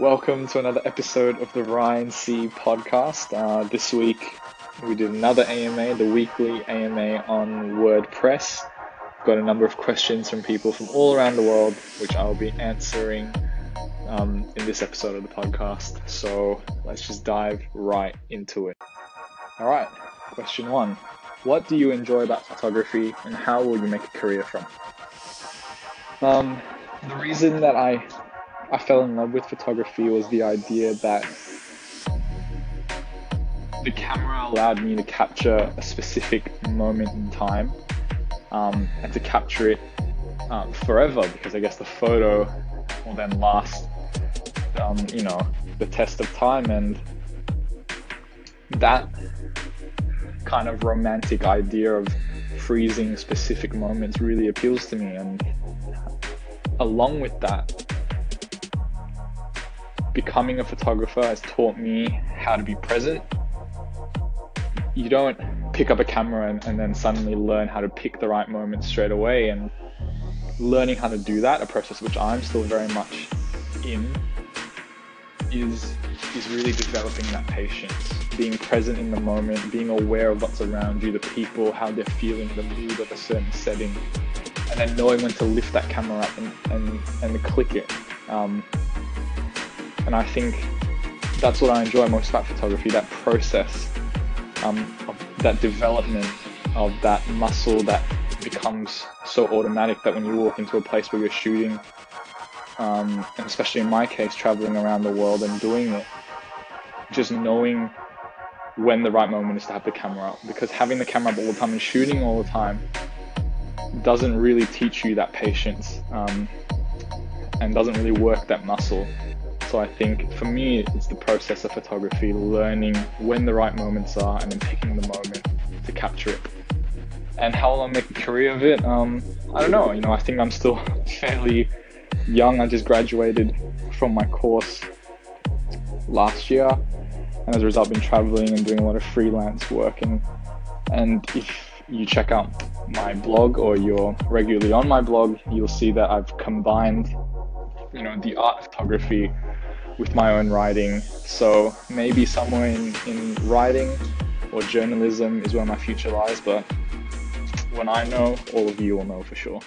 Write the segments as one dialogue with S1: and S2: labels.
S1: Welcome to another episode of the Ryan C podcast. Uh, this week we did another AMA, the weekly AMA on WordPress. Got a number of questions from people from all around the world, which I'll be answering um, in this episode of the podcast. So let's just dive right into it. All right, question one What do you enjoy about photography and how will you make a career from? Um, the reason that I I fell in love with photography was the idea that the camera allowed me to capture a specific moment in time um, and to capture it um, forever because I guess the photo will then last, um, you know, the test of time and that kind of romantic idea of freezing specific moments really appeals to me and along with that becoming a photographer has taught me how to be present. You don't pick up a camera and, and, then suddenly learn how to pick the right moment straight away. And learning how to do that, a process which I'm still very much in, is is really developing that patience, being present in the moment, being aware of what's around you, the people, how they're feeling, the mood of a certain setting, and then knowing when to lift that camera up and and, and click it. Um, and I think that's what I enjoy most about photography that process, um, that development of that muscle that becomes so automatic that when you walk into a place where you're shooting, um, and especially in my case, traveling around the world and doing it, just knowing when the right moment is to have the camera up. Because having the camera up all the time and shooting all the time doesn't really teach you that patience um, and doesn't really work that muscle. So I think for me, it's the process of photography, learning when the right moments are and then picking the moment to capture it. And how I make a career of it? Um, I don't know. You know, I think I'm still fairly young. I just graduated from my course last year, and as a result, I've been traveling and doing a lot of freelance work. And and if you check out my blog or you're regularly on my blog, you'll see that I've combined, you know, the art of photography with my own writing. So maybe somewhere in, in writing or journalism is where my future lies, but when I know, all of you will know for sure.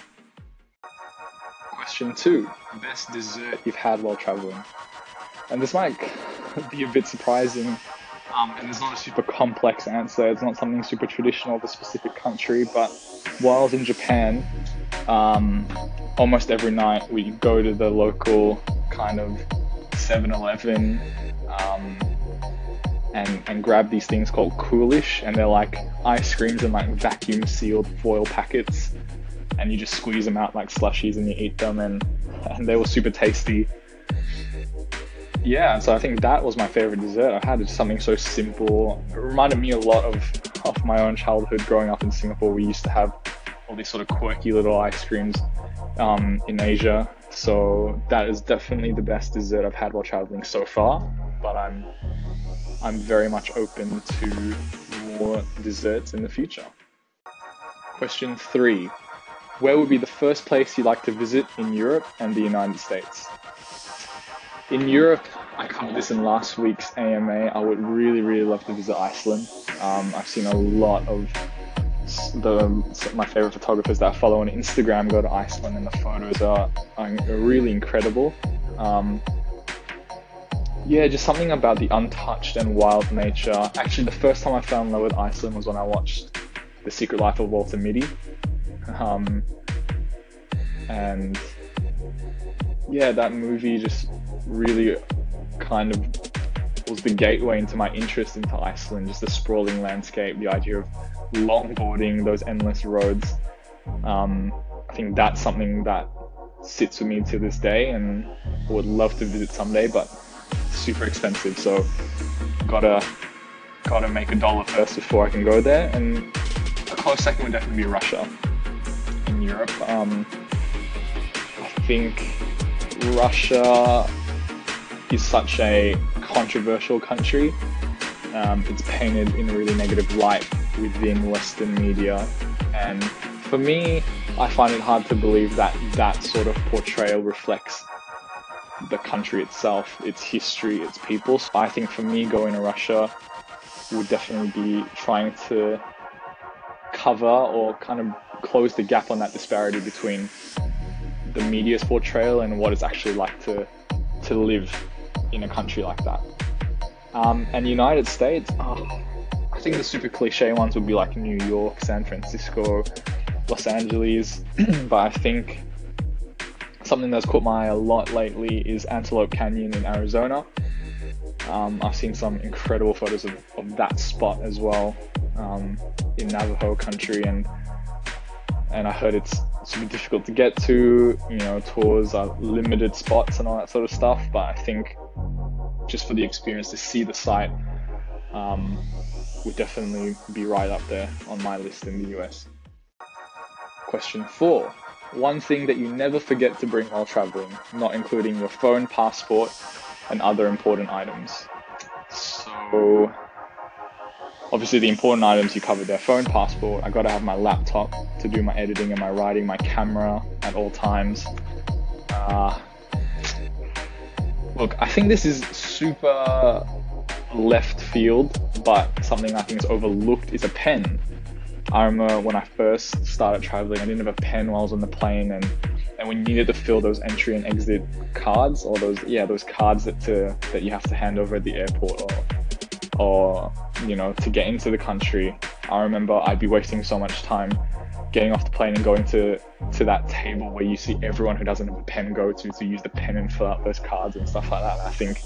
S1: Question two Best dessert you've had while traveling? And this might be a bit surprising, um, and it's not a super complex answer. It's not something super traditional of a specific country, but while I was in Japan, um, almost every night we go to the local kind of 7-Eleven um, and and grab these things called Coolish, and they're like ice creams in like vacuum sealed foil packets, and you just squeeze them out like slushies and you eat them, and and they were super tasty. Yeah, so I think that was my favorite dessert. I had something so simple. It reminded me a lot of of my own childhood growing up in Singapore. We used to have all these sort of quirky little ice creams um, in Asia so that is definitely the best dessert I've had while traveling so far. But I'm I'm very much open to more desserts in the future. Question three. Where would be the first place you'd like to visit in Europe and the United States? In Europe, I covered this in last week's AMA. I would really, really love to visit Iceland. Um, I've seen a lot of the my favorite photographers that I follow on Instagram go to Iceland, and the photos are, are really incredible. Um, yeah, just something about the untouched and wild nature. Actually, the first time I fell in love with Iceland was when I watched The Secret Life of Walter Mitty. Um, and yeah, that movie just really kind of was the gateway into my interest into Iceland, just the sprawling landscape, the idea of longboarding, those endless roads. Um, I think that's something that sits with me to this day and would love to visit someday, but it's super expensive. So gotta gotta make a dollar first before I can go there. And a close second would definitely be Russia in Europe. Um, I think Russia is such a controversial country. Um, it's painted in a really negative light within Western media. And for me, I find it hard to believe that that sort of portrayal reflects the country itself, its history, its people. So I think for me, going to Russia would definitely be trying to cover or kind of close the gap on that disparity between the media's portrayal and what it's actually like to to live in a country like that. Um, and United States, oh, think the super cliche ones would be like New York, San Francisco, Los Angeles, but I think something that's caught my eye a lot lately is Antelope Canyon in Arizona. Um, I've seen some incredible photos of, of that spot as well um, in Navajo country, and and I heard it's super difficult to get to. You know, tours are limited spots and all that sort of stuff. But I think just for the experience to see the site um, would definitely be right up there on my list in the US. Question four. One thing that you never forget to bring while traveling, not including your phone, passport, and other important items. So, obviously, the important items you covered there phone, passport. I gotta have my laptop to do my editing and my writing, my camera at all times. Uh, look, I think this is super left field, but something I think is overlooked is a pen. I remember when I first started traveling, I didn't have a pen while I was on the plane, and and we needed to fill those entry and exit cards, or those yeah those cards that to that you have to hand over at the airport, or or you know to get into the country. I remember I'd be wasting so much time getting off the plane and going to to that table where you see everyone who doesn't have a pen go to to use the pen and fill out those cards and stuff like that. I think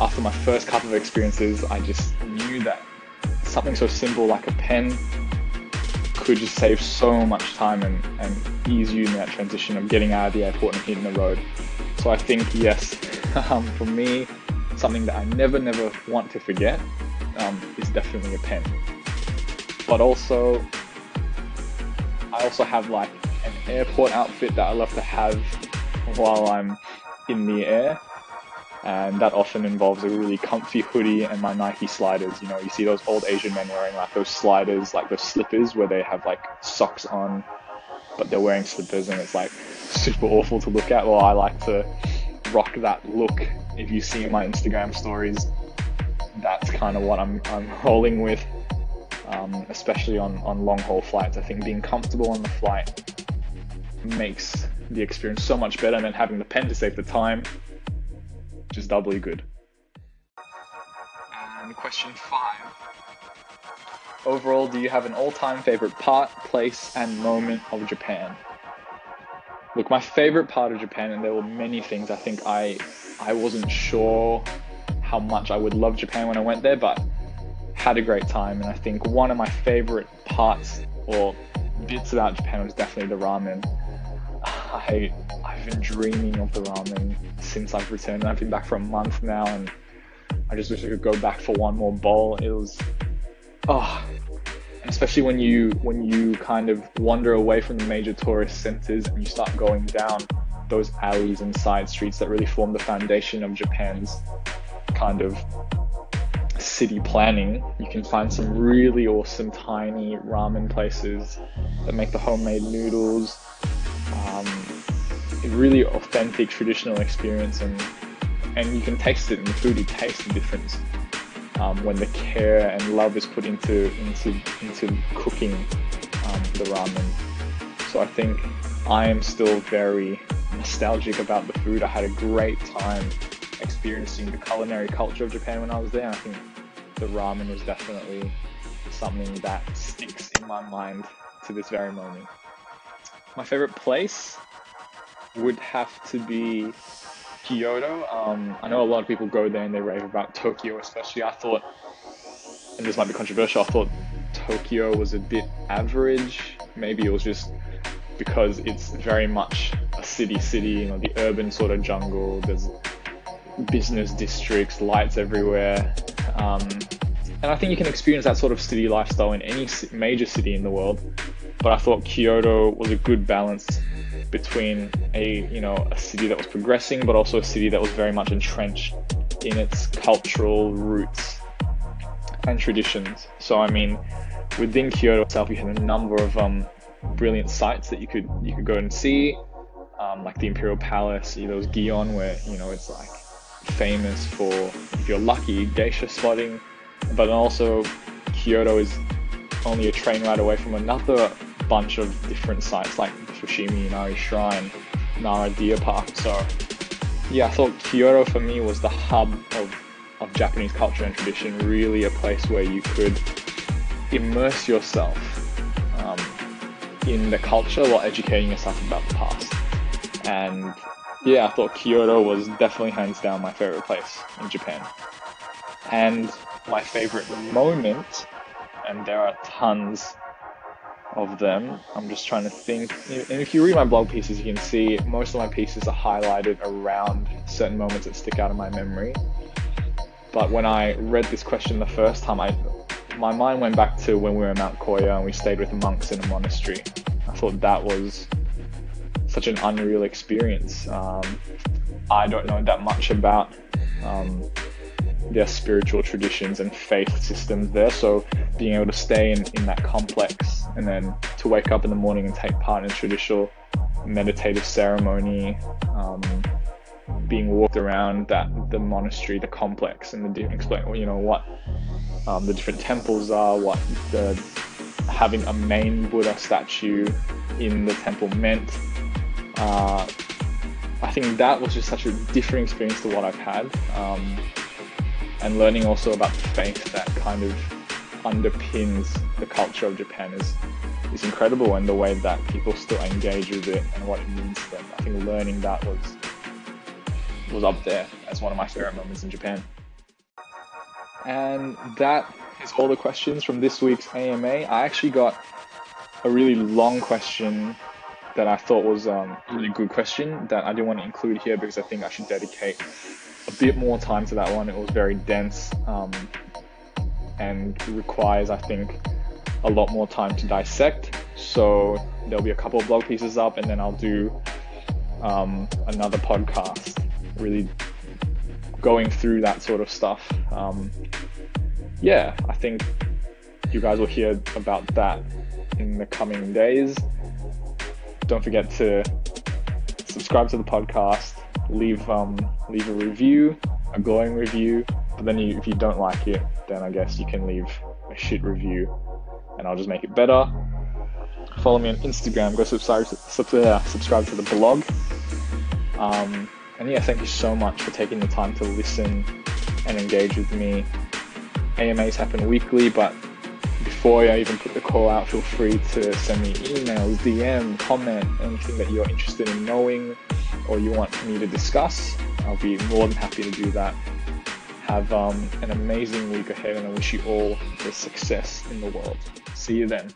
S1: after my first couple of experiences, I just knew that something so simple like a pen could just save so much time and, and ease you in that transition of getting out of the airport and hitting the road. So I think, yes, um, for me, something that I never, never want to forget um, is definitely a pen. But also, I also have like an airport outfit that I love to have while I'm in the air and that often involves a really comfy hoodie and my Nike sliders. You know, you see those old Asian men wearing like those sliders, like those slippers where they have like socks on, but they're wearing slippers and it's like super awful to look at. Well, I like to rock that look. If you see my Instagram stories, that's kind of what I'm, I'm rolling with, um, especially on, on long haul flights. I think being comfortable on the flight makes the experience so much better than having the pen to save the time just doubly good. And question five. Overall, do you have an all-time favorite part, place, and moment of Japan? Look, my favorite part of Japan, and there were many things. I think I, I wasn't sure how much I would love Japan when I went there, but had a great time. And I think one of my favorite parts or bits about Japan was definitely the ramen. I I've been dreaming of the ramen since I've returned. I've been back for a month now, and I just wish I could go back for one more bowl. It was, oh, especially when you when you kind of wander away from the major tourist centers and you start going down those alleys and side streets that really form the foundation of Japan's kind of city planning, you can find some really awesome tiny ramen places that make the homemade noodles. Um, a really authentic traditional experience and and you can taste it in the food you taste the difference um, when the care and love is put into into into cooking um, the ramen. So I think I am still very nostalgic about the food. I had a great time experiencing the culinary culture of Japan when I was there. And I think the ramen is definitely something that sticks in my mind to this very moment my favorite place would have to be Kyoto. Um, I know a lot of people go there and they rave about Tokyo, especially. I thought, and this might be controversial, I thought Tokyo was a bit average. Maybe it was just because it's very much a city city, you know, the urban sort of jungle. There's business districts, lights everywhere. Um, and I think you can experience that sort of city lifestyle in any major city in the world. But I thought Kyoto was a good balance between a you know a city that was progressing, but also a city that was very much entrenched in its cultural roots and traditions. So I mean, within Kyoto itself, you had a number of um, brilliant sites that you could you could go and see. um, like the Imperial Palace. There was Gion, where you know it's like famous for if you're lucky geisha spotting, but also Kyoto is only a train ride away from another bunch of different sites like Fushimi Inari Shrine, Nara Deer Park. So yeah, I thought Kyoto for me was the hub of, of Japanese culture and tradition, really a place where you could immerse yourself um, in the culture while educating yourself about the past. And yeah, I thought Kyoto was definitely hands down my favorite place in Japan. And my favorite moment, and there are tons of them. I'm just trying to think. And if you read my blog pieces, you can see most of my pieces are highlighted around certain moments that stick out of my memory. But when I read this question the first time, I my mind went back to when we were in Mount Koya and we stayed with monks in a monastery. I thought that was such an unreal experience. Um, I don't know that much about um, their spiritual traditions and faith systems there. So being able to stay in, in that complex and then to wake up in the morning and take part in a traditional meditative ceremony, um, being walked around that the monastery, the complex, and the explain you know what um, the different temples are, what the having a main Buddha statue in the temple meant. Uh, I think that was just such a different experience to what I've had. Um, and learning also about the faith that kind of underpins the culture of Japan is is incredible and the way that people still engage with it and what it means to them. I think learning that was was up there as one of my favorite moments in Japan. And that is all the questions from this week's AMA. I actually got a really long question that I thought was um, a really good question that I didn't want to include here because I think I should dedicate a bit more time to that one. It was very dense um, and requires, I think, a lot more time to dissect. So there'll be a couple of blog pieces up, and then I'll do um, another podcast, really going through that sort of stuff. Um, yeah, I think you guys will hear about that in the coming days. Don't forget to subscribe to the podcast leave um, leave a review, a glowing review. But then you, if you don't like it, then I guess you can leave a shit review, and I'll just make it better. Follow me on Instagram. Go subscribe uh, subscribe to the blog. Um, and yeah, thank you so much for taking the time to listen and engage with me. AMAs happen weekly, but before I even put the call out, feel free to send me emails, DM, comment, anything that you're interested in knowing or you want me to discuss, I'll be more than happy to do that. Have um, an amazing week ahead, and I wish you all the success in the world. See you then.